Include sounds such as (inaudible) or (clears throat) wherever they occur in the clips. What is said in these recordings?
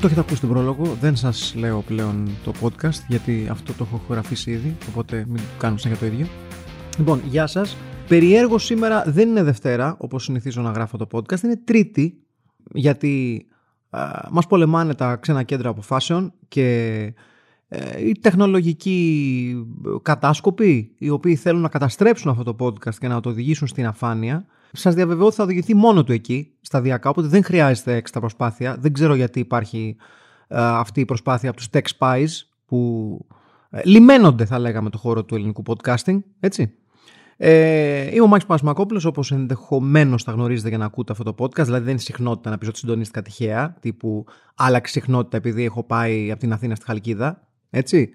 Το έχετε ακούσει τον πρόλογο. Δεν σας λέω πλέον το podcast γιατί αυτό το έχω γραφήσει ήδη. Οπότε μην το κάνω σαν για το ίδιο. Λοιπόν, γεια σας. Περιέργω σήμερα δεν είναι Δευτέρα όπως συνηθίζω να γράφω το podcast. Είναι Τρίτη γιατί α, μας πολεμάνε τα ξένα κέντρα αποφάσεων και ε, οι τεχνολογικοί κατάσκοποι οι οποίοι θέλουν να καταστρέψουν αυτό το podcast και να το οδηγήσουν στην αφάνεια σας διαβεβαιώ ότι θα οδηγηθεί μόνο του εκεί σταδιακά οπότε δεν χρειάζεται έξτρα προσπάθεια. Δεν ξέρω γιατί υπάρχει ε, αυτή η προσπάθεια από τους tech spies που ε, λιμένονται θα λέγαμε το χώρο του ελληνικού podcasting έτσι. Ε, είμαι ο Μάκης Πασμακόπουλος, όπως ενδεχομένως θα γνωρίζετε για να ακούτε αυτό το podcast, δηλαδή δεν είναι συχνότητα να πει ότι συντονίστηκα τυχαία, τύπου άλλαξε συχνότητα επειδή έχω πάει από την Αθήνα στη Χαλκίδα, έτσι.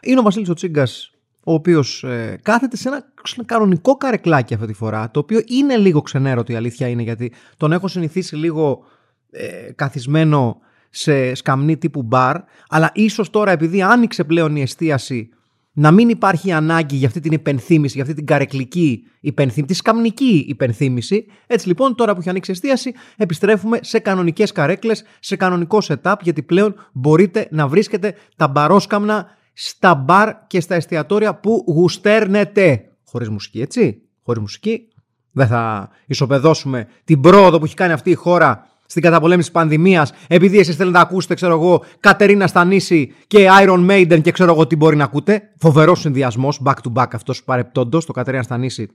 Είναι ο Βασίλης ο Τσίγκας, ο οποίος ε, κάθεται σε ένα, κανονικό καρεκλάκι αυτή τη φορά, το οποίο είναι λίγο ξενέρωτο η αλήθεια είναι, γιατί τον έχω συνηθίσει λίγο ε, καθισμένο σε σκαμνή τύπου μπαρ, αλλά ίσως τώρα επειδή άνοιξε πλέον η εστίαση να μην υπάρχει ανάγκη για αυτή την υπενθύμηση, για αυτή την καρεκλική υπενθύμηση, τη σκαμνική υπενθύμηση. Έτσι λοιπόν, τώρα που έχει ανοίξει εστίαση, επιστρέφουμε σε κανονικές καρέκλες, σε κανονικό setup, γιατί πλέον μπορείτε να βρίσκετε τα μπαρόσκαμνα στα μπαρ και στα εστιατόρια που γουστέρνετε. Χωρίς μουσική, έτσι. Χωρίς μουσική. Δεν θα ισοπεδώσουμε την πρόοδο που έχει κάνει αυτή η χώρα στην καταπολέμηση της πανδημίας, επειδή εσείς θέλετε να ακούσετε, ξέρω εγώ, Κατερίνα Στανίση και Iron Maiden και ξέρω εγώ τι μπορεί να ακούτε. Φοβερός συνδυασμός, back to back αυτός παρεπτόντο, το Κατερίνα Στανίση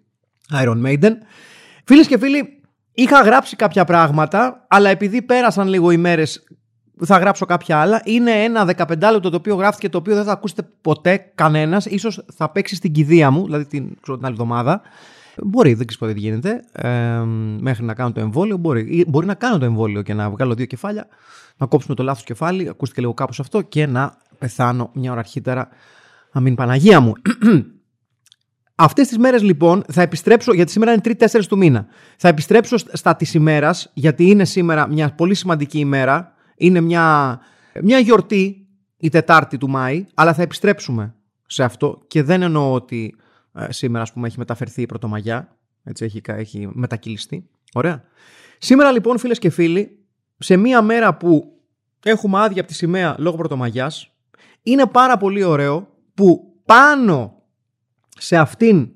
Iron Maiden. Φίλες και φίλοι, είχα γράψει κάποια πράγματα, αλλά επειδή πέρασαν λίγο οι μέρες, θα γράψω κάποια άλλα. Είναι ένα 15 λεπτό το οποίο γράφτηκε, το οποίο δεν θα ακούσετε ποτέ κανένας. σω θα παίξει στην κηδεία μου, δηλαδή την, την άλλη εβδομάδα. Μπορεί, δεν ξέρω τι γίνεται. Ε, μέχρι να κάνω το εμβόλιο. Μπορεί, μπορεί να κάνω το εμβόλιο και να βγάλω δύο κεφάλια, να κόψουμε το λάθος κεφάλι, ακούστηκε λίγο κάπως αυτό και να πεθάνω μια ώρα αρχίτερα. Αμήν Παναγία μου. (clears throat) Αυτές τις μέρες λοιπόν θα επιστρέψω, γιατί σήμερα είναι 3-4 του μήνα. Θα επιστρέψω στα της ημέρας, γιατί είναι σήμερα μια πολύ σημαντική ημέρα. Είναι μια, μια γιορτή η Τετάρτη του Μάη, αλλά θα επιστρέψουμε σε αυτό και δεν εννοώ ότι ε, σήμερα, ας πούμε, έχει μεταφερθεί η Πρωτομαγιά. Έτσι έχει, έχει μετακυλιστεί. Ωραία. Σήμερα, λοιπόν, φίλες και φίλοι, σε μία μέρα που έχουμε άδεια από τη σημαία λόγω Πρωτομαγιάς, είναι πάρα πολύ ωραίο που πάνω σε αυτήν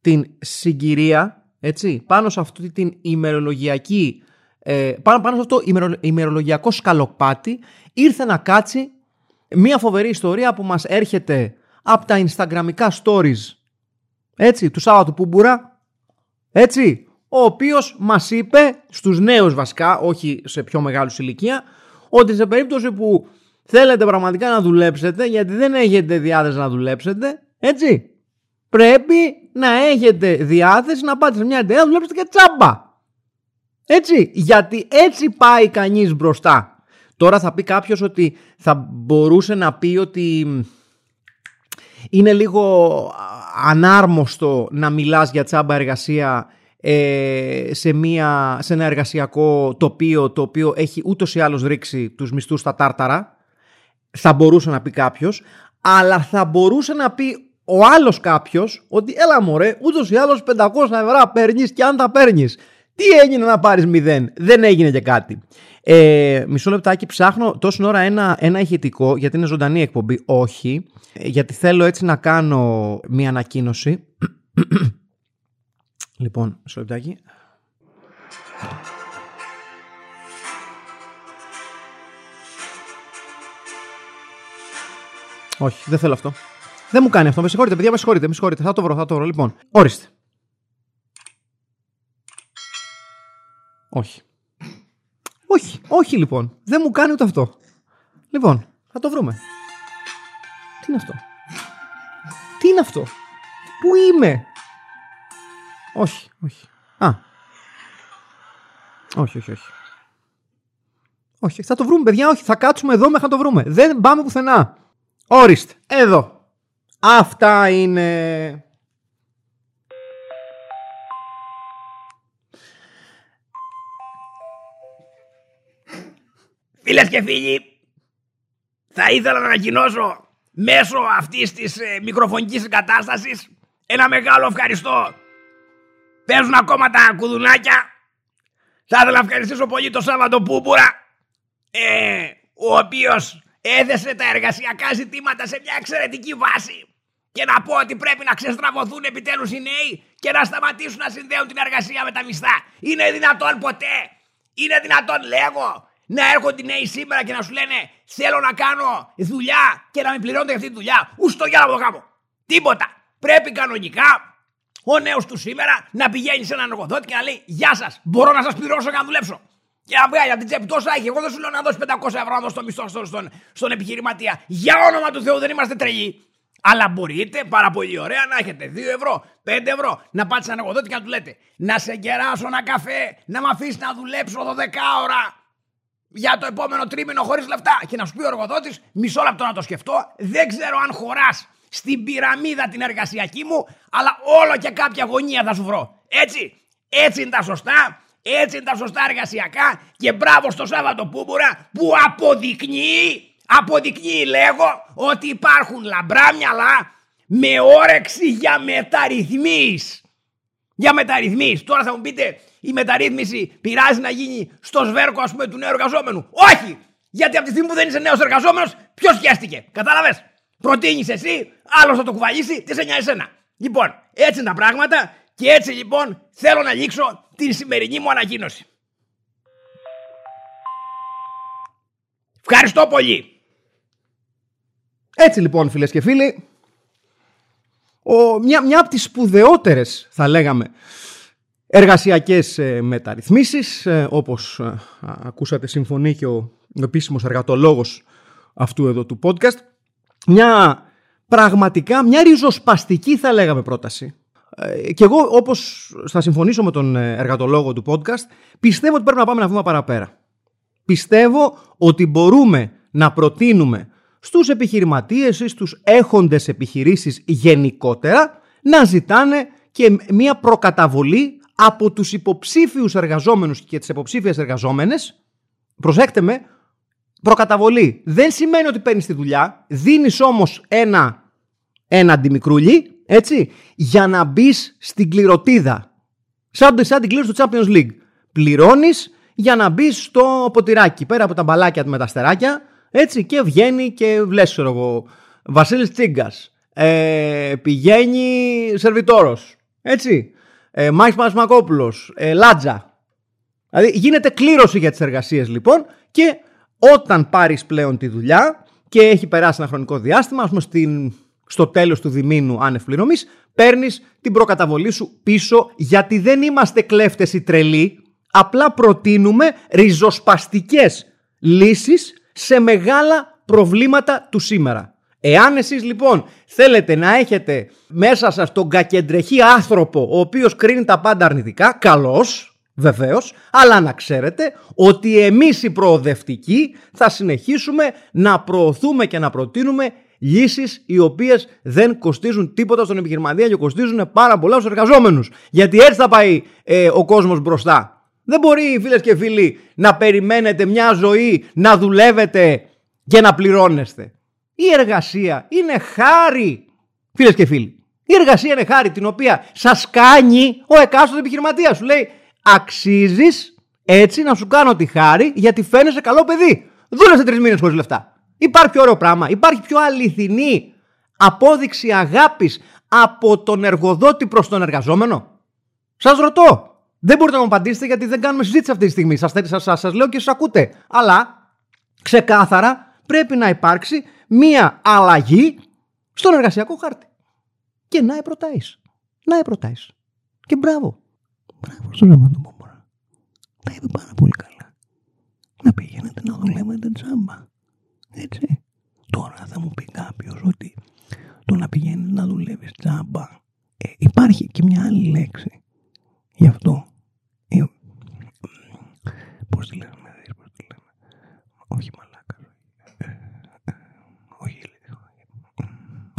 την συγκυρία, έτσι, πάνω σε αυτή την ημερολογιακή, ε, πάνω, πάνω σε αυτό το ημερολογιακό σκαλοπάτι, ήρθε να κάτσει μία φοβερή ιστορία που μας έρχεται από τα instagramικά stories έτσι, του Σάββατου Πούμπουρα, έτσι, ο οποίος μας είπε, στους νέους βασικά, όχι σε πιο μεγάλους ηλικία, ότι σε περίπτωση που θέλετε πραγματικά να δουλέψετε, γιατί δεν έχετε διάθεση να δουλέψετε, έτσι, πρέπει να έχετε διάθεση να πάτε σε μια εταιρεία να δουλέψετε και τσάμπα. Έτσι, γιατί έτσι πάει κανείς μπροστά. Τώρα θα πει κάποιος ότι θα μπορούσε να πει ότι είναι λίγο ανάρμοστο να μιλάς για τσάμπα εργασία ε, σε, μια, σε ένα εργασιακό τοπίο το οποίο έχει ούτως ή άλλως ρίξει τους μισθούς στα τάρταρα θα μπορούσε να πει κάποιος αλλά θα μπορούσε να πει ο άλλος κάποιος ότι έλα μωρέ ούτως ή άλλως 500 ευρώ παίρνεις και αν τα παίρνεις τι έγινε να πάρεις μηδέν; Δεν έγινε και κάτι ε, μισό λεπτάκι ψάχνω τόση ώρα ένα, ένα ηχητικό γιατί είναι ζωντανή εκπομπή. Όχι, ε, γιατί θέλω έτσι να κάνω μία ανακοίνωση. (coughs) λοιπόν, μισό λεπτάκι. Όχι, δεν θέλω αυτό. Δεν μου κάνει αυτό. Με συγχωρείτε, παιδιά, με συγχωρείτε, με συγχωρείτε. Θα το βρω, θα το βρω. Λοιπόν, ορίστε. Όχι. Όχι, όχι λοιπόν. Δεν μου κάνει ούτε αυτό. Λοιπόν, θα το βρούμε. Τι είναι αυτό; Τι είναι αυτό; Πού είμαι; Όχι, όχι. Α. Όχι, όχι, όχι. Όχι, θα το βρούμε, παιδιά. Όχι, θα κάτσουμε εδώ μέχρι να το βρούμε. Δεν πάμε πουθενά. Όριστε. Εδώ. Αυτά είναι. Φίλες και φίλοι, θα ήθελα να ανακοινώσω μέσω αυτής της ε, μικροφωνικής εγκατάστασης ένα μεγάλο ευχαριστώ. Παίζουν ακόμα τα κουδουνάκια. Θα ήθελα να ευχαριστήσω πολύ τον Σάββατο Πούπουρα, ε, ο οποίος έδεσε τα εργασιακά ζητήματα σε μια εξαιρετική βάση. Και να πω ότι πρέπει να ξεστραβωθούν επιτέλους οι νέοι και να σταματήσουν να συνδέουν την εργασία με τα μισθά. Είναι δυνατόν ποτέ. Είναι δυνατόν λέγω να έρχονται οι νέοι σήμερα και να σου λένε θέλω να κάνω δουλειά και να με πληρώνετε για αυτή τη δουλειά. Ουστο για να το κάνω. Τίποτα. Πρέπει κανονικά ο νέος του σήμερα να πηγαίνει σε έναν εργοδότη και να λέει Γεια σας, μπορώ να σας πληρώσω για να δουλέψω. Και να βγάλει από την τσέπη τόσα έχει. Εγώ δεν σου λέω να δώσεις 500 ευρώ να δώσει το μισθό στον, στον, στον επιχειρηματία. Για όνομα του Θεού δεν είμαστε τρελοί. Αλλά μπορείτε πάρα πολύ ωραία να έχετε 2 ευρώ, 5 ευρώ, να πάτε σε έναν εργοδότη και να του λέτε Να σε κεράσω ένα καφέ, να με αφήσεις να δουλέψω 12 ώρα για το επόμενο τρίμηνο χωρίς λεφτά. Και να σου πει ο εργοδότης, μισό λεπτό να το σκεφτώ, δεν ξέρω αν χωράς στην πυραμίδα την εργασιακή μου, αλλά όλο και κάποια γωνία θα σου βρω. Έτσι, έτσι είναι τα σωστά, έτσι είναι τα σωστά εργασιακά και μπράβο στο Σάββατο Πούμπουρα που αποδεικνύει, αποδεικνύει λέγω ότι υπάρχουν λαμπρά μυαλά με όρεξη για μεταρρυθμίσεις. Για μεταρρυθμίσεις. Τώρα θα μου πείτε η μεταρρύθμιση πειράζει να γίνει στο σβέρκο ας πούμε του νέου εργαζόμενου. Όχι! Γιατί από τη στιγμή που δεν είσαι νέος εργαζόμενος, ποιος σχέστηκε. Κατάλαβες; Προτείνεις εσύ, άλλος θα το κουβαλήσει, τι σε νοιάζει εσένα; Λοιπόν, έτσι είναι τα πράγματα και έτσι λοιπόν θέλω να λήξω την σημερινή μου ανακοίνωση. Ευχαριστώ πολύ. Έτσι λοιπόν φίλες και φίλοι, ο, μια, μια από τις σπουδαιότερες θα λέγαμε εργασιακές ε, μεταρρυθμίσεις ε, όπως ε, ακούσατε συμφωνεί και ο, ο επίσημος εργατολόγος αυτού εδώ του podcast. Μια πραγματικά μια ριζοσπαστική θα λέγαμε πρόταση. Ε, και εγώ όπως θα συμφωνήσω με τον ε, εργατολόγο του podcast πιστεύω ότι πρέπει να πάμε ένα βήμα παραπέρα. Πιστεύω ότι μπορούμε να προτείνουμε στους επιχειρηματίες ή στους έχοντες επιχειρήσεις γενικότερα να ζητάνε και μια προκαταβολή από τους υποψήφιους εργαζόμενους και τις υποψήφιες εργαζόμενες προσέξτε με προκαταβολή δεν σημαίνει ότι παίρνεις τη δουλειά, δίνεις όμως ένα, ένα αντιμικρούλι, έτσι, για να μπεις στην κληροτίδα. Σαν, σαν την κλήρωση του Champions League. Πληρώνεις για να μπεις στο ποτηράκι, πέρα από τα μπαλάκια με τα στεράκια, έτσι, και βγαίνει και βλέπει, ξέρω εγώ, Βασίλης Τσίγκας. Ε, πηγαίνει σερβιτόρος. Έτσι. Ε, Μάης Μασμακόπουλος, ε, Λάτζα. Δηλαδή γίνεται κλήρωση για τις εργασίες λοιπόν και όταν πάρεις πλέον τη δουλειά και έχει περάσει ένα χρονικό διάστημα, ας πούμε στην, στο τέλος του διμήνου άνευ πληρωμής, παίρνεις την προκαταβολή σου πίσω γιατί δεν είμαστε κλέφτες ή τρελοί, απλά προτείνουμε ριζοσπαστικές λύσεις σε μεγάλα προβλήματα του σήμερα. Εάν εσείς λοιπόν θέλετε να έχετε μέσα σας τον κακεντρεχή άνθρωπο ο οποίος κρίνει τα πάντα αρνητικά, καλώς, βεβαίως, αλλά να ξέρετε ότι εμείς οι προοδευτικοί θα συνεχίσουμε να προωθούμε και να προτείνουμε λύσεις οι οποίες δεν κοστίζουν τίποτα στον επιχειρηματία και κοστίζουν πάρα πολλά στους εργαζόμενους. Γιατί έτσι θα πάει ε, ο κόσμος μπροστά. Δεν μπορεί φίλες και φίλοι να περιμένετε μια ζωή να δουλεύετε και να πληρώνεστε. Η εργασία είναι χάρη, φίλες και φίλοι. Η εργασία είναι χάρη την οποία σας κάνει ο εκάστοτε επιχειρηματίας. Σου λέει αξίζεις έτσι να σου κάνω τη χάρη γιατί φαίνεσαι καλό παιδί. Δούλεψε τρεις μήνες χωρίς λεφτά. Υπάρχει πιο ωραίο πράγμα. Υπάρχει πιο αληθινή απόδειξη αγάπης από τον εργοδότη προς τον εργαζόμενο. Σας ρωτώ. Δεν μπορείτε να μου απαντήσετε γιατί δεν κάνουμε συζήτηση αυτή τη στιγμή. Σας σας, σας, λέω και σας ακούτε. Αλλά ξεκάθαρα πρέπει να υπάρξει μία αλλαγή στον εργασιακό χάρτη. Και να προτάει. Να προτάει. Και μπράβο. Μπράβο στον Σαββατοπόπορα. Τα είπε πάρα πολύ καλά. Να πηγαίνετε να δουλεύετε τζάμπα. Έτσι. Τώρα θα μου πει κάποιος ότι το να πηγαίνεις να δουλεύεις τζάμπα ε, υπάρχει και μια άλλη λέξη. Γι' αυτό. Ε, πώς τη λέμε, πώς τη λέμε. Όχι μαλάκα. Ε, ε, όχι,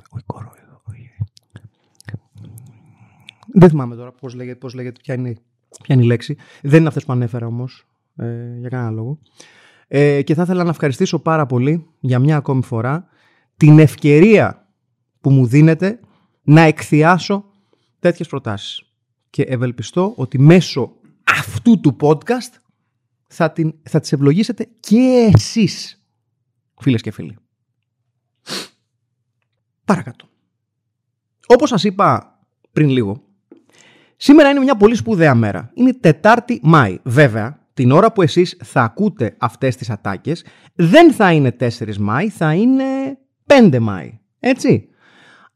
όχι κορόιδο. Δεν θυμάμαι τώρα πώς λέγεται, πώς λέγεται ποια, είναι, ποια είναι η λέξη. Δεν είναι αυτές που ανέφερα όμως ε, για κανένα λόγο. Ε, και θα ήθελα να ευχαριστήσω πάρα πολύ για μια ακόμη φορά την ευκαιρία που μου δίνεται να εκθιάσω τέτοιες προτάσεις. Και ευελπιστώ ότι μέσω αυτού του podcast θα, την, θα τις ευλογήσετε και εσείς, φίλες και φίλοι. Παρακάτω. Όπως σας είπα πριν λίγο, σήμερα είναι μια πολύ σπουδαία μέρα. Είναι Τετάρτη Μάη. Βέβαια, την ώρα που εσείς θα ακούτε αυτές τις ατάκες, δεν θα είναι 4 Μάη, θα είναι 5 Μάη. Έτσι.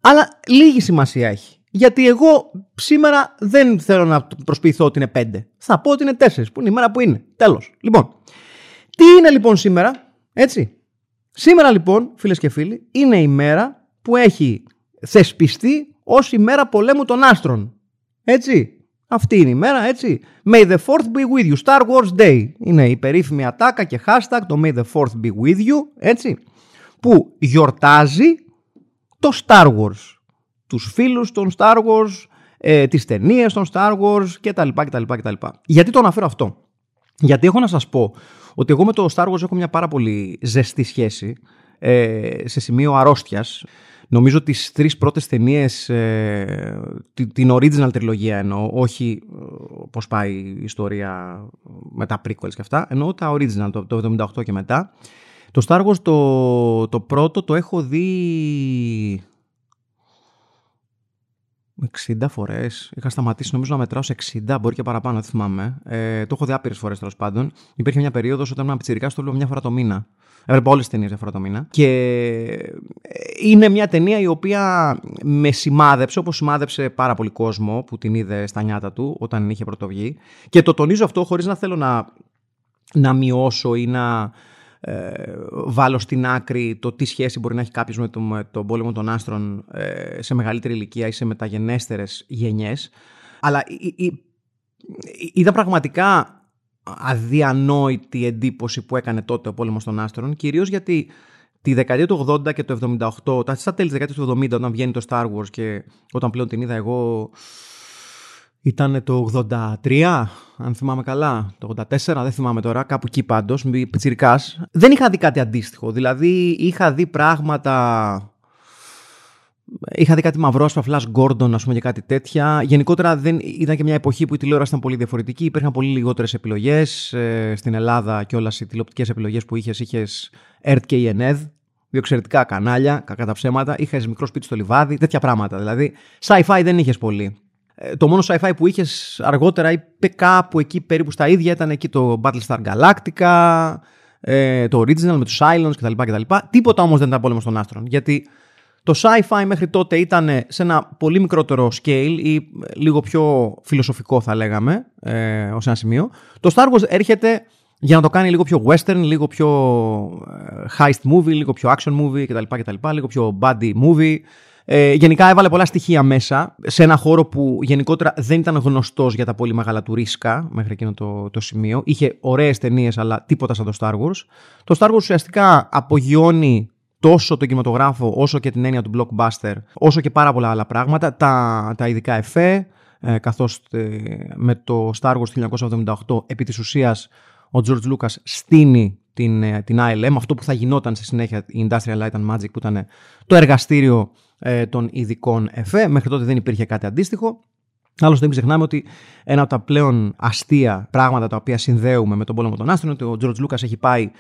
Αλλά λίγη σημασία έχει. Γιατί εγώ σήμερα δεν θέλω να προσποιηθώ ότι είναι 5. Θα πω ότι είναι 4, που είναι η μέρα που είναι. Τέλος. Λοιπόν, τι είναι λοιπόν σήμερα, έτσι; Σήμερα λοιπόν, φίλες και φίλοι, είναι η μέρα που έχει θεσπιστεί ως η μέρα πολέμου των άστρων. Έτσι. Αυτή είναι η μέρα, έτσι. May the fourth be with you. Star Wars Day. Είναι η περίφημη ατάκα και hashtag το May the fourth be with you, έτσι. Που γιορτάζει το Star Wars. Τους φίλους των Star Wars, ε, τις ταινίες των Star Wars κτλ, κτλ, κτλ. Γιατί το αναφέρω αυτό; Γιατί έχω να σας πω ότι εγώ με το Star Wars έχω μια πάρα πολύ ζεστή σχέση ε, σε σημείο αρρώστιας. Νομίζω τις τρεις πρώτες ταινίες, ε, την original τριλογία εννοώ, όχι ε, πώς πάει η ιστορία με τα prequels και αυτά, εννοώ τα original, το, το 78 και μετά. Το Star Wars το, το πρώτο το έχω δει 60 φορές. Είχα σταματήσει νομίζω να μετράω σε 60, μπορεί και παραπάνω, δεν θυμάμαι. Ε, το έχω δει άπειρες φορές τέλος πάντων. Υπήρχε μια περίοδος όταν ήμουν πιτσυρικά, το λέω μια φορά το μήνα. Έβλεπα όλες τις ταινίες μια φορά το μήνα. Και ε, είναι μια ταινία η οποία με σημάδεψε, όπως σημάδεψε πάρα πολύ κόσμο που την είδε στα νιάτα του όταν είχε πρωτοβγεί. Και το τονίζω αυτό χωρίς να θέλω να, να μειώσω ή να ε, βάλω στην άκρη το τι σχέση μπορεί να έχει κάποιος με, το, με τον πόλεμο των άστρων ε, σε μεγαλύτερη ηλικία ή σε μεταγενέστερες γενιές. Αλλά είδα πραγματικά αδιανόητη εντύπωση που έκανε τότε ο πόλεμος των άστρων, κυρίως γιατί τη δεκαετία του 80 και το 78, τα στα τέλη της δεκαετίας του 70 όταν βγαίνει το Star Wars και όταν πλέον την είδα εγώ ήταν το 83, αν θυμάμαι καλά, το 84, δεν θυμάμαι τώρα, κάπου εκεί πάντως, πιτσιρικάς. Δεν είχα δει κάτι αντίστοιχο, δηλαδή είχα δει πράγματα... Είχα δει κάτι μαυρό, Flash Gordon, ας πούμε, και κάτι τέτοια. Γενικότερα δεν, ήταν και μια εποχή που η τηλεόραση ήταν πολύ διαφορετική. Υπήρχαν πολύ λιγότερες επιλογές. Ε, στην Ελλάδα και όλες οι τηλεοπτικές επιλογές που είχες, είχες ERT και ENED. Δύο εξαιρετικά κανάλια, κακά τα ψέματα. Είχες μικρό σπίτι στο λιβάδι, τέτοια πράγματα. Δηλαδή, sci-fi δεν είχες πολύ. Ε, το μόνο sci-fi που είχες αργότερα είπε κάπου εκεί περίπου στα ίδια ήταν εκεί το Battlestar Galactica, ε, το original με τους Cylons κτλ. κτλ. Τίποτα όμως δεν ήταν πόλεμο των άστρων. Γιατί το sci-fi μέχρι τότε ήταν σε ένα πολύ μικρότερο scale ή λίγο πιο φιλοσοφικό θα λέγαμε ε, ως ένα σημείο. Το Star Wars έρχεται για να το κάνει λίγο πιο western, λίγο πιο ε, heist movie, λίγο πιο action movie κτλ. κτλ λίγο πιο buddy movie. Ε, γενικά έβαλε πολλά στοιχεία μέσα σε ένα χώρο που γενικότερα δεν ήταν γνωστός για τα πολύ μεγάλα του ρίσκα μέχρι εκείνο το, το σημείο. Είχε ωραίες ταινίες, αλλά τίποτα σαν το Star Wars. Το Star Wars ουσιαστικά απογειώνει τόσο τον κινηματογράφο όσο και την έννοια του blockbuster, όσο και πάρα πολλά άλλα πράγματα. Τα, τα ειδικά εφέ, ε, καθώς ε, με το Star Wars 1978 επί της ουσίας ο George Lucas στείνει την, ε, την ILM, αυτό που θα γινόταν στη συνέχεια η Industrial Light and Magic που ήταν το εργαστήριο ε, των ειδικών ΕΦΕ. Μέχρι τότε δεν υπήρχε κάτι αντίστοιχο. Άλλωστε, δεν ξεχνάμε ότι ένα από τα πλέον αστεία πράγματα τα οποία συνδέουμε με τον πόλεμο των άστρων είναι ότι ο George Lucas έχει πάει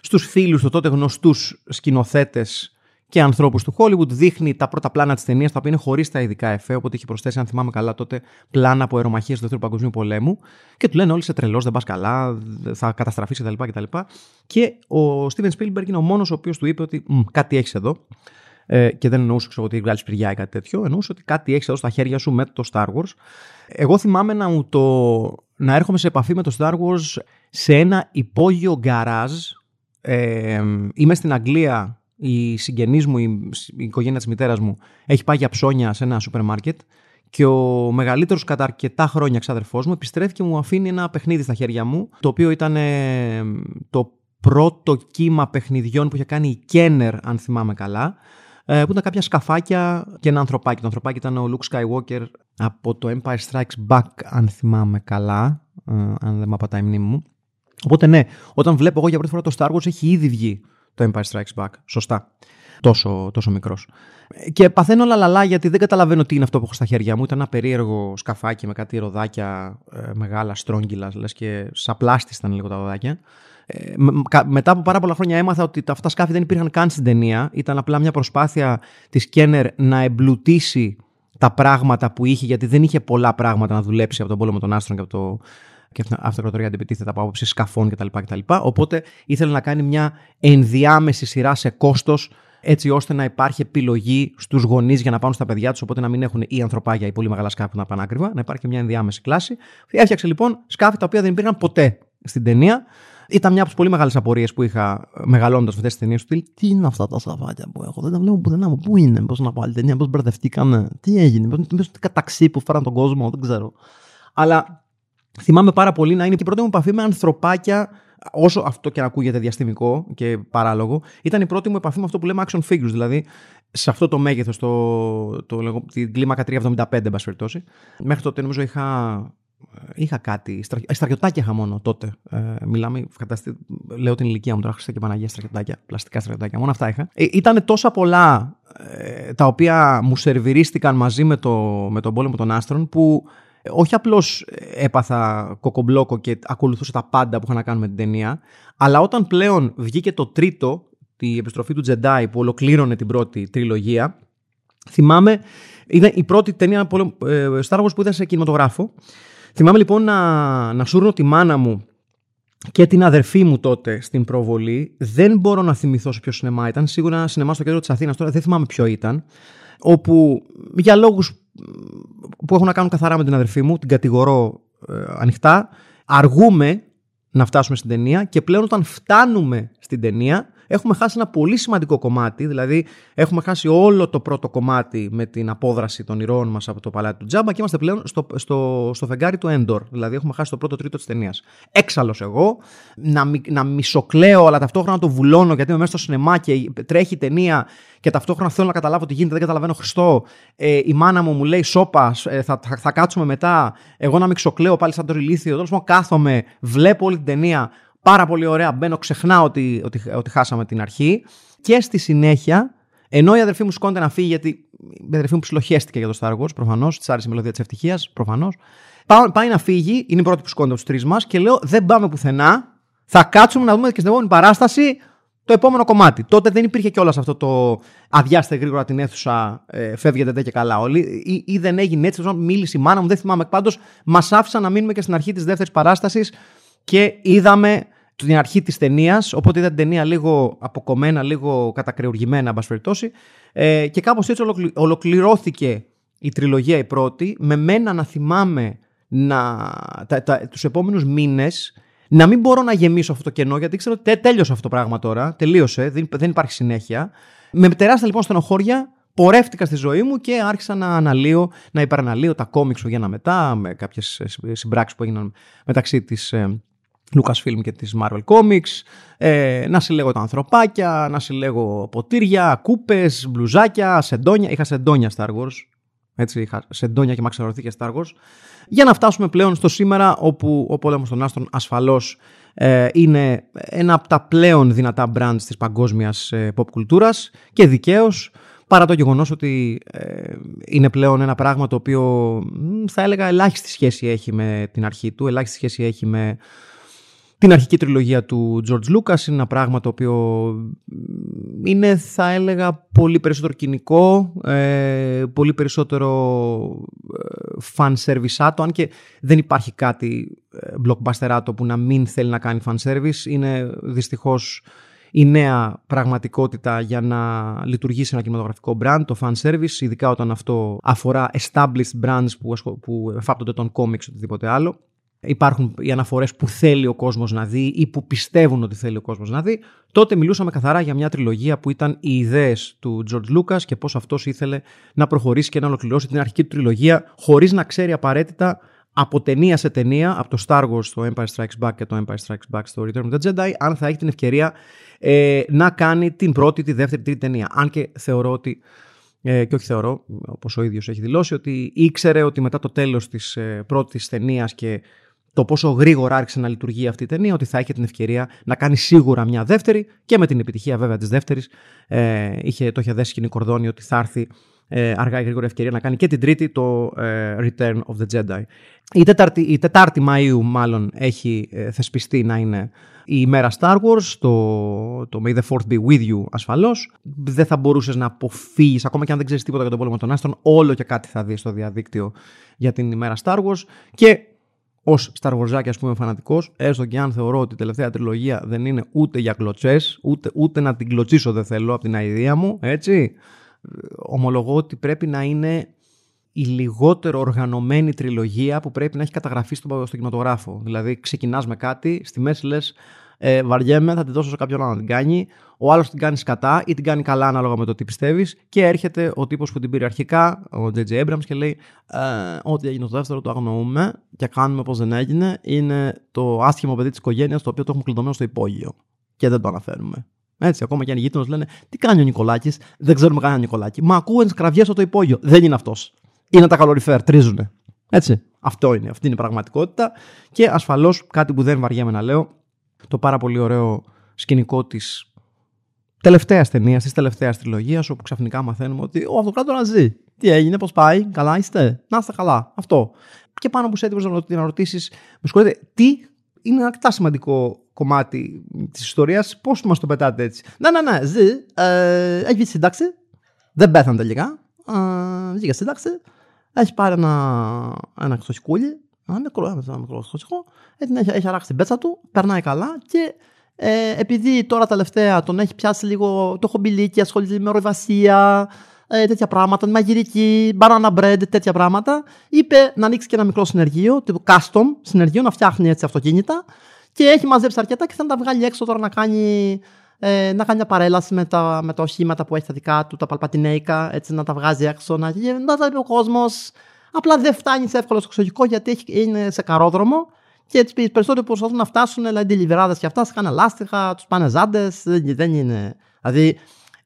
στους φίλους του τότε γνωστούς σκηνοθέτες και ανθρώπους του Hollywood, δείχνει τα πρώτα πλάνα της ταινίας, τα οποία είναι χωρίς τα ειδικά εφέ, οπότε έχει προσθέσει, αν θυμάμαι καλά, τότε πλάνα από αερομαχίες του Δεύτερου Παγκοσμίου Πολέμου. Και του λένε όλοι σε τρελός, δεν πας καλά, θα καταστραφείς κτλ. Και, και ο Steven Spielberg είναι ο μόνος ο οποίος του είπε ότι κάτι έχεις εδώ ε, και δεν εννοούσε ξέρω, ότι βγάλεις σπηριά ή κάτι τέτοιο. Εννοούσε ότι κάτι έχεις εδώ στα χέρια σου με το Star Wars. Εγώ θυμάμαι να, μου το, να έρχομαι σε επαφή με το Star Wars σε ένα υπόγειο γκαράζ. Ε, είμαι στην Αγγλία, η συγγενής μου, η, η οικογένεια της μητέρας μου, έχει πάει για ψώνια σε ένα σούπερ μάρκετ και ο μεγαλύτερος κατά αρκετά χρόνια ξάδερφό μου επιστρέφει και μου αφήνει ένα παιχνίδι στα χέρια μου, το οποίο ήταν το πρώτο κύμα παιχνιδιών που είχε κάνει η Kenner, αν θυμάμαι καλά. ε, που ήταν κάποια σκαφάκια και ένα ανθρωπάκι. Το ανθρωπάκι ήταν ο Luke Skywalker από το Empire Strikes Back, αν θυμάμαι καλά, ε, αν δεν με απατάει η μνήμη μου. Οπότε ναι, όταν βλέπω εγώ για πρώτη φορά το Star Wars έχει ήδη βγει το Empire Strikes Back. Σωστά. Τόσο, τόσο μικρός. Και παθαίνω λαλαλά γιατί δεν καταλαβαίνω τι είναι αυτό που έχω στα χέρια μου. Ήταν ένα περίεργο σκαφάκι με κάτι ροδάκια ε, μεγάλα, στρόγγυλα, λες και σαν πλάστη ήταν λίγο τα ροδάκια. Ε, μετά από πάρα πολλά χρόνια έμαθα ότι αυτά τα σκάφη δεν υπήρχαν καν στην ταινία. Ήταν απλά μια προσπάθεια της Κένερ να εμπλουτίσει τα πράγματα που είχε, γιατί δεν είχε πολλά πράγματα να δουλέψει από τον πόλεμο των άστρων και από το και αυτοκρατορία αντιπιτίθεται από άποψη σκαφών κτλ, κτλ. Οπότε ήθελε να κάνει μια ενδιάμεση σειρά σε κόστος έτσι ώστε να υπάρχει επιλογή στους γονείς για να πάνε στα παιδιά τους, οπότε να μην έχουν ή ανθρωπάγια ή πολύ μεγάλα σκάφη να πάνε άκριβα, να υπάρχει μια ενδιάμεση κλάση. Έφτιαξε λοιπόν σκάφη τα οποία δεν υπήρχαν ποτέ στην ταινία. Ήταν μια από τις πολύ μεγάλες απορίες που είχα μεγαλώντας αυτές τις ταινίες του. Τι είναι αυτά τα σκαφάκια που έχω, δεν τα βλέπω πουθενά μου. Πού είναι, πώς να πάλι ταινία, πώς μπερδευτήκαμε, τι έγινε, πώς είναι ταξί που φέραν τον κόσμο, δεν ξέρω. Αλλά θυμάμαι πάρα πολύ να είναι και η πρώτη μου επαφή με ανθρωπάκια όσο αυτό και να ακούγεται διαστημικό και παράλογο, ήταν η πρώτη μου επαφή με αυτό που λέμε action figures. Δηλαδή, σε αυτό το μέγεθος, το, το, την κλίμακα 375, εν πάση περιπτώσει. Μέχρι τότε νομίζω είχα Είχα κάτι. Στρα... Ε, στρατιωτάκια είχα μόνο τότε. Ε, μιλάμε, φανταστείτε, λέω την ηλικία μου τώρα, Χριστέ και Παναγία στρατιωτάκια, πλαστικά στρατιωτάκια. Μόνο αυτά είχα. Ε, ήταν τόσα πολλά ε, τα οποία μου σερβιρίστηκαν μαζί με, το, με τον πόλεμο των άστρων που όχι απλώς έπαθα κοκομπλόκο και ακολουθούσα τα πάντα που είχα να κάνω με την ταινία, αλλά όταν πλέον βγήκε το τρίτο, τη επιστροφή του Τζεντάι που ολοκλήρωνε την πρώτη τριλογία, θυμάμαι, ήταν η πρώτη ταινία ε, Star Wars που είδα σε κινηματογράφο. Θυμάμαι λοιπόν να, να σούρνω τη μάνα μου και την αδερφή μου τότε στην προβολή. Δεν μπορώ να θυμηθώ σε ποιο σινεμά ήταν. Σίγουρα σινεμά στο κέντρο της Αθήνας τώρα, δεν θυμάμαι ποιο ήταν. Όπου για λόγους που έχουν να κάνουν καθαρά με την αδερφή μου, την κατηγορώ ε, ανοιχτά, αργούμε να φτάσουμε στην ταινία και πλέον όταν φτάνουμε στην ταινία έχουμε χάσει ένα πολύ σημαντικό κομμάτι, δηλαδή έχουμε χάσει όλο το πρώτο κομμάτι με την απόδραση των ηρώων μας από το παλάτι του Τζάμπα και είμαστε πλέον στο, στο, στο φεγγάρι του Έντορ. Δηλαδή έχουμε χάσει το πρώτο τρίτο της ταινίας. Έξαλλος εγώ, να, να μισοκλαίω, αλλά ταυτόχρονα το βουλώνω γιατί είμαι μέσα στο σινεμά και τρέχει η ταινία και ταυτόχρονα θέλω να καταλάβω τι γίνεται, δεν καταλαβαίνω Χριστό. Ε, η μάνα μου μου λέει σώπα, ε, θα, θα, θα, κάτσουμε μετά. Εγώ να μισοκλαίω πάλι σαν το ρηλίθιο. Τέλος πάντων, κάθομαι, βλέπω όλη την ταινία πάρα πολύ ωραία. Μπαίνω, ξεχνάω ότι, ότι, ότι χάσαμε την αρχή. Και στη συνέχεια, ενώ η αδερφή μου σκόνται να φύγει, γιατί η αδερφή μου ψιλοχέστηκε για το Star Wars, προφανώς, της άρεσε η μελωδία της ευτυχίας, προφανώς. Πάει να φύγει, είναι η πρώτη που σκόνται από τους τρεις μας και λέω: Δεν πάμε πουθενά. Θα κάτσουμε να δούμε και στην επόμενη παράσταση το επόμενο κομμάτι. Τότε δεν υπήρχε κιόλας αυτό το αδειάστε γρήγορα την αίθουσα, ε, φεύγετε δεν και καλά όλοι. Ή, ή δεν έγινε έτσι, μίλησε η μάνα μου, δεν θυμάμαι. Πάντως, μας άφησαν να μείνουμε και στην αρχή της δεύτερης παράστασης και είδαμε την αρχή της ταινίας. Οπότε είδα την ταινία λίγο αποκομμένα, λίγο κατακρεουργημένα, εν περιπτώσει. Ε, και κάπως έτσι ολοκληρώθηκε η τριλογία η πρώτη, με μένα να θυμάμαι να, τα, τα, τους επόμενους μήνες να μην μπορώ να γεμίσω αυτό το κενό, γιατί ξέρω ότι τέλειωσε αυτό το πράγμα τώρα, τελείωσε, δεν, δεν υπάρχει συνέχεια. Με τεράστια λοιπόν στενοχώρια πορεύτηκα στη ζωή μου και άρχισα να αναλύω, να υπεραναλύω τα κόμιξ που έγιναν μετά, με κάποιες συμπράξεις που έγιναν μεταξύ της ε, Lucasfilm και της Marvel Comics, ε, να συλλέγω τα ανθρωπάκια, να συλλέγω ποτήρια, κούπες, μπλουζάκια, σεντόνια. Είχα σεντόνια Star Wars, έτσι είχα σεντόνια και μαξαρωθήκες Star Wars. Για να φτάσουμε πλέον στο σήμερα όπου ο πόλεμος των άστρων ασφαλώς ε, είναι ένα από τα πλέον δυνατά brands της παγκόσμιας ε, pop κουλτούρας και δικαίως παρά το γεγονός ότι ε, είναι πλέον ένα πράγμα το οποίο θα έλεγα ελάχιστη σχέση έχει με την αρχή του, ελάχιστη σχέση έχει με την αρχική τριλογία του George Lucas. Είναι ένα πράγμα το οποίο είναι θα έλεγα πολύ περισσότερο κοινικό, ε, πολύ περισσότερο ε, fan service αν και δεν υπάρχει κάτι ε, blockbuster που να μην θέλει να κάνει fan service. Είναι δυστυχώς η νέα πραγματικότητα για να λειτουργήσει ένα κινηματογραφικό brand, το fan service, ειδικά όταν αυτό αφορά established brands που, που εφάπτονται τον comics οτιδήποτε άλλο. Υπάρχουν οι αναφορές που θέλει ο κόσμος να δει ή που πιστεύουν ότι θέλει ο κόσμος να δει. Τότε μιλούσαμε καθαρά για μια τριλογία που ήταν οι ιδέες του George Lucas και πώς αυτός ήθελε να προχωρήσει και να ολοκληρώσει την αρχική του τριλογία χωρίς να ξέρει απαραίτητα από ταινία σε ταινία, από το Star Wars στο Empire Strikes Back και το Empire Strikes Back στο Return of the Jedi, αν θα έχει την ευκαιρία ε, να κάνει την πρώτη, τη δεύτερη, τρίτη ταινία. Αν και θεωρώ ότι, ε, και όχι θεωρώ, όπως ο ίδιος έχει δηλώσει, ότι ήξερε ότι μετά το τέλος της ε, πρώτης ταινίας και το πόσο γρήγορα άρχισε να λειτουργεί αυτή η ταινία, ότι θα έχει την ευκαιρία να κάνει σίγουρα μια δεύτερη και με την επιτυχία βέβαια της δεύτερης ε, είχε, το είχε δέσει σκηνή κορδόνι ότι θα έρθει ε, αργά ή γρήγορα ευκαιρία να κάνει και την τρίτη το ε, Return of the Jedi. Η τετάρτη, η τετάρτη Μαΐου μάλλον έχει ε, θεσπιστεί να είναι η ημέρα Star Wars, το, το May the Fourth be with you ασφαλώς. Δεν θα μπορούσες να αποφύγεις, ακόμα και αν δεν ξέρεις τίποτα για τον πόλεμο των άστρων, όλο και κάτι θα δεις στο διαδίκτυο για την ημέρα Star Wars. Και ως Star Wars, ας πούμε, φανατικός, έστω και αν θεωρώ ότι η τελευταία τριλογία δεν είναι ούτε για κλωτσές, ούτε, ούτε να την κλωτσίσω δεν θέλω από την αηδία μου, έτσι ομολογώ ότι πρέπει να είναι η λιγότερο οργανωμένη τριλογία που πρέπει να έχει καταγραφεί στο, στο κινηματογράφο. Δηλαδή, ξεκινάς με κάτι, στη μέση λες, ε, βαριέμαι, θα τη δώσω σε κάποιον άλλο να την κάνει. Ο άλλος την κάνει κατά ή την κάνει καλά ανάλογα με το τι πιστεύεις. Και έρχεται ο τύπος που την πήρε αρχικά, ο J.J. Abrams, και λέει: ε, Ό,τι έγινε στο δεύτερο το αγνοούμε και κάνουμε πώς δεν έγινε. Είναι το άσχημο παιδί της οικογένειας το οποίο το έχουμε κλειδωμένο στο υπόγειο. Και δεν το αναφέρουμε. Έτσι, ακόμα και αν οι γείτονες λένε Τι κάνει ο Νικολάκης, δεν ξέρουμε κανένα Νικολάκη. Μα ακούω κραυγέ στο υπόγειο. Δεν είναι αυτός. Είναι τα καλοριφέρ, τρίζουνε. Έτσι. Αυτό είναι. Αυτή είναι η πραγματικότητα. Και ασφαλώς κάτι που δεν βαριέμαι να λέω, το πάρα πολύ ωραίο σκηνικό της τελευταίας ταινίας, της τελευταίας τριλογίας, όπου ξαφνικά μαθαίνουμε ότι ο αυτοκράτορα ζει. Τι έγινε, πώς πάει, καλά είστε; Να είστε καλά. Αυτό. Και πάνω που σε έτοιμος να ρωτήσεις, με συγχωρείτε, τι είναι ένα αρκετά σημαντικό κομμάτι της ιστορίας. Πώς μας το πετάτε έτσι. Ναι, ναι, ναι, ζει. Ε, έχει βγει σύνταξη. Δεν πέθανε τελικά. Ε, βγήκε σύνταξη. Έχει πάρει ένα, ένα ξωσικούλι. Ένα μικρό, ένα μικρό ξωσικό. Έχει, έχει αράξει την πέτσα του. Περνάει καλά και ε, επειδή τώρα τελευταία τον έχει πιάσει λίγο το χομπιλίκι, ασχολείται με ορειβασία, ε, τέτοια πράγματα, μαγειρική, banana bread, τέτοια πράγματα, είπε να ανοίξει και ένα μικρό συνεργείο, τύπου custom συνεργείο, να φτιάχνει έτσι αυτοκίνητα και έχει μαζέψει αρκετά και θα τα βγάλει έξω τώρα να κάνει, ε, να κάνει μια παρέλαση με τα, με τα οχήματα που έχει τα δικά του, τα παλπατινέικα, έτσι να τα βγάζει έξω, να, να τα δει ο κόσμος. Απλά δεν φτάνει σε εύκολο στο εξωτερικό γιατί έχει, είναι σε καρόδρομο και έτσι περισσότεροι που προσπαθούν να φτάσουν, δηλαδή λιβεράδες και αυτά, σκάνε λάστιχα, τους πάνε ζάντες. Δεν, δεν είναι. Δηλαδή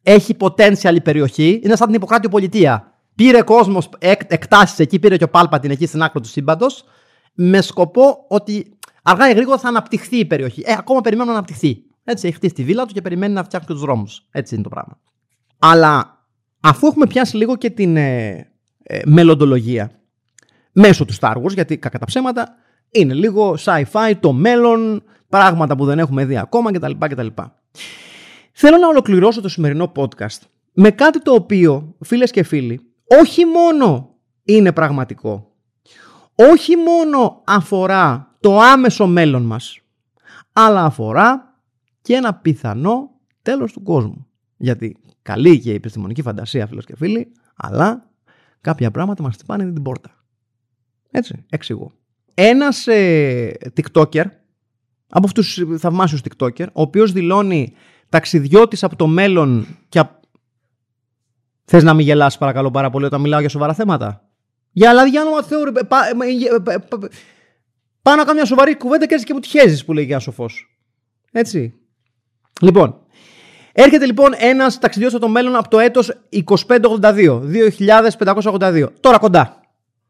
έχει potential η περιοχή, είναι σαν την υποκράτιο πολιτεία. Πήρε κόσμος εκ, εκτάσεις εκεί, πήρε και ο Πάλπατιν εκεί στην άκρη του σύμπαντος, με σκοπό ότι αργά ή γρήγορα θα αναπτυχθεί η περιοχή. Ε, ακόμα περιμένουν να αναπτυχθεί. Έτσι, έχει χτίσει τη βίλα του και περιμένει να φτιάξει τους δρόμους. Έτσι είναι το πράγμα. Αλλά αφού έχουμε πιάσει λίγο και την ε, ε, μελλοντολογία μέσω του Star Wars, γιατί κατά τα ψέματα είναι λίγο sci-fi, το μέλλον, πράγματα που δεν έχουμε δει ακόμα κτλ. κτλ. Θέλω να ολοκληρώσω το σημερινό podcast με κάτι το οποίο, φίλες και φίλοι, όχι μόνο είναι πραγματικό, όχι μόνο αφορά το άμεσο μέλλον μας, αλλά αφορά και ένα πιθανό τέλος του κόσμου. Γιατί καλή και η επιστημονική φαντασία, φίλες και φίλοι, αλλά κάποια πράγματα μας χτυπάνε την πόρτα. Έτσι, εξηγώ. Ένας ε, TikToker, από αυτούς τους θαυμάσιους TikToker, ο οποίος δηλώνει ταξιδιώτης από το μέλλον και Θες να μην γελάσει παρακαλώ πάρα πολύ όταν μιλάω για σοβαρά θέματα; Για αλήθεια όνομα Θεού, πάω να κάνω μια σοβαρή κουβέντα και έτσι και μου τυχαίζεις που λέει ένα σοφός. Έτσι. Λοιπόν, έρχεται λοιπόν ένας ταξιδιώτης από το μέλλον από το έτος 2582, 2582. Τώρα κοντά.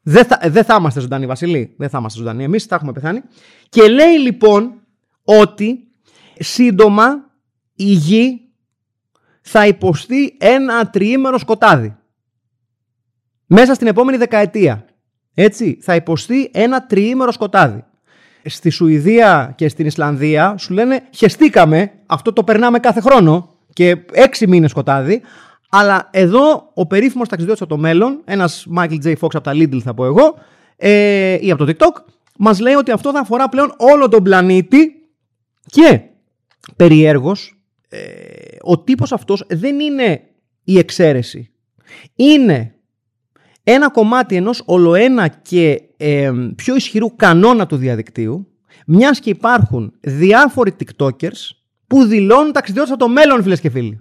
Δεν θα, δεν θα είμαστε ζωντανοί, Βασιλή. Δεν θα είμαστε ζωντανοί. Εμείς θα έχουμε πεθάνει. Και λέει λοιπόν ότι σύντομα η γη θα υποστεί ένα τριήμερο σκοτάδι. Μέσα στην επόμενη δεκαετία. Έτσι, θα υποστεί ένα τριήμερο σκοτάδι. Στη Σουηδία και στην Ισλανδία σου λένε χεστήκαμε, αυτό το περνάμε κάθε χρόνο και έξι μήνες σκοτάδι. Αλλά εδώ ο περίφημος ταξιδιώτης από το μέλλον, ένας Michael J. Fox από τα Lidl θα πω εγώ, ε, ή από το TikTok, μας λέει ότι αυτό θα αφορά πλέον όλο τον πλανήτη και περιέργως ε, ο τύπος αυτός δεν είναι η εξαίρεση. Είναι ένα κομμάτι ενός ολοένα και ε, πιο ισχυρού κανόνα του διαδικτύου, μιας και υπάρχουν διάφοροι TikTokers που δηλώνουν ταξιδιώτες από το μέλλον, φίλες και φίλοι.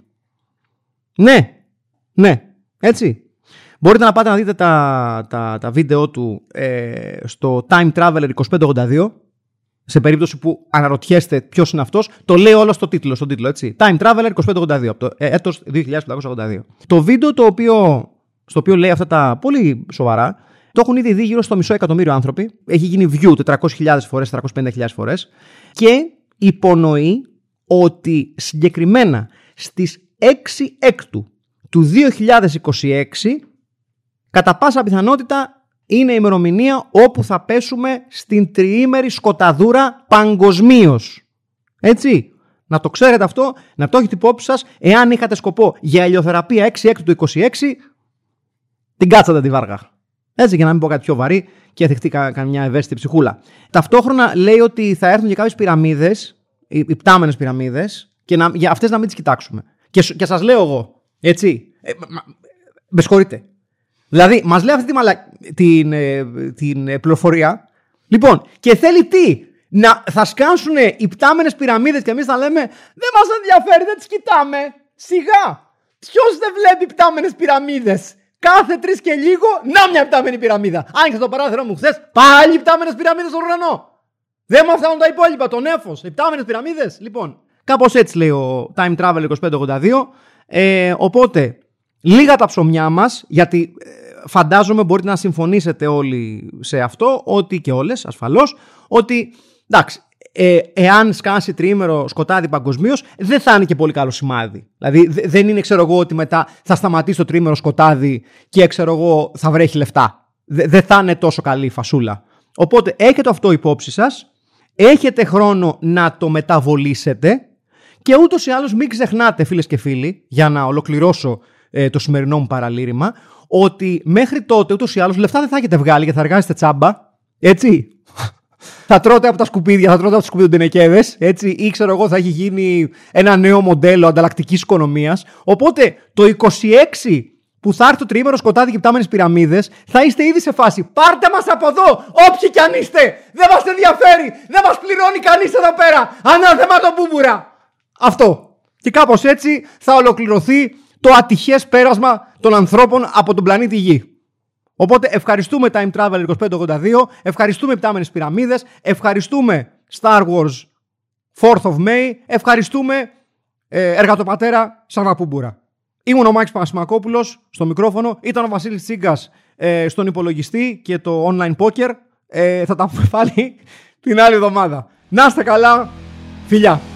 Ναι, ναι, έτσι. Μπορείτε να πάτε να δείτε τα, τα, τα βίντεο του ε, στο Time Traveler 2582 σε περίπτωση που αναρωτιέστε ποιος είναι αυτός, το λέει όλο στο τίτλο, στον τίτλο, έτσι. Time Traveler 2582, από το ε, έτος 2582. Το βίντεο το οποίο, στο οποίο λέει αυτά τα πολύ σοβαρά, το έχουν ήδη δει γύρω στο μισό εκατομμύριο άνθρωποι. Έχει γίνει view 400.000 φορές, 450.000 φορές. Και υπονοεί ότι συγκεκριμένα στις 6 έκτου του 2026 κατά πάσα πιθανότητα είναι η ημερομηνία όπου θα πέσουμε στην τριήμερη σκοταδούρα παγκοσμίως. Έτσι. Να το ξέρετε αυτό, να το έχετε υπόψη σας. Εάν είχατε σκοπό για ηλιοθεραπεία 6 έκτου του 26, την κάτσατε τη βάργα. Έτσι, για να μην πω κάτι πιο βαρύ και θυχτεί καμιά ευαίσθητη ψυχούλα. Ταυτόχρονα λέει ότι θα έρθουν και κάποιες πυραμίδες, οι, οι πτάμενε πυραμίδες, και να, για αυτές να μην τις κοιτάξουμε. Και, και σας λέω εγώ, έτσι. Ε, με συγχωρείτε. Δηλαδή, μας λέει αυτή τη μαλα... την, ε, την ε, πληροφορία. Λοιπόν, και θέλει τι, να θα σκάσουν οι πτάμενες πυραμίδες και εμείς θα λέμε Δεν μας ενδιαφέρει, δεν τις κοιτάμε. Σιγά. Ποιος δεν βλέπει πτάμενες πυραμίδες; Κάθε τρεις και λίγο, να μια πτάμενη πυραμίδα. Άνοιξε το παράθυρο μου χθες, πάλι πτάμενες πυραμίδες στον ουρανό. Δεν μας φτάνουν τα υπόλοιπα, τον έφο, οι πτάμενες πυραμίδες. Λοιπόν, κάπως έτσι λέει ο Time Travel 2582. Ε, οπότε, λίγα τα ψωμιά μας, γιατί ε, φαντάζομαι μπορείτε να συμφωνήσετε όλοι σε αυτό, ότι και όλες ασφαλώς, ότι εντάξει, ε, εάν σκάσει τριήμερο σκοτάδι παγκοσμίως, δεν θα είναι και πολύ καλό σημάδι. Δηλαδή, δεν είναι, ξέρω εγώ, ότι μετά θα σταματήσει το τριήμερο σκοτάδι και ξέρω εγώ θα βρέχει λεφτά. Δεν θα είναι τόσο καλή η φασούλα. Οπότε έχετε αυτό υπόψη σας, έχετε χρόνο να το μεταβολήσετε και ούτως ή άλλως μην ξεχνάτε, φίλες και φίλοι, για να ολοκληρώσω ε, το σημερινό μου παραλήρημα, ότι μέχρι τότε ούτως ή άλλως λεφτά δεν θα έχετε βγάλει και θα εργάζεστε τσάμπα. Έτσι (laughs) θα τρώτε από τα σκουπίδια, θα τρώτε από τα σκουπίδια τενεκέδες, έτσι, ή ξέρω εγώ θα έχει γίνει ένα νέο μοντέλο ανταλλακτικής οικονομίας. Οπότε το 26 που θα έρθει το τρίμερο σκοτάδι και πτάμενες πυραμίδες, θα είστε ήδη σε φάση. Πάρτε μας από εδώ, όποιοι κι αν είστε! Δεν μας ενδιαφέρει! Δεν μας πληρώνει κανείς εδώ πέρα! Ανάθεμα το μπούμπουρα! Αυτό. Και κάπως έτσι θα ολοκληρωθεί το ατυχές πέρασμα των ανθρώπων από τον πλανήτη Γη. Οπότε ευχαριστούμε Time Travel 2582, ευχαριστούμε Πτάμενες Πυραμίδες, ευχαριστούμε Star Wars 4th of May, ευχαριστούμε ε, εργατοπατέρα Σαββαπούμπουρα. Ήμουν ο Μάκης Πασμακόπουλος στο μικρόφωνο, ήταν ο Βασίλης Τσίγκας ε, στον υπολογιστή και το online poker. Ε, θα τα (laughs) πούμε πάλι την άλλη εβδομάδα. Να είστε καλά, φιλιά!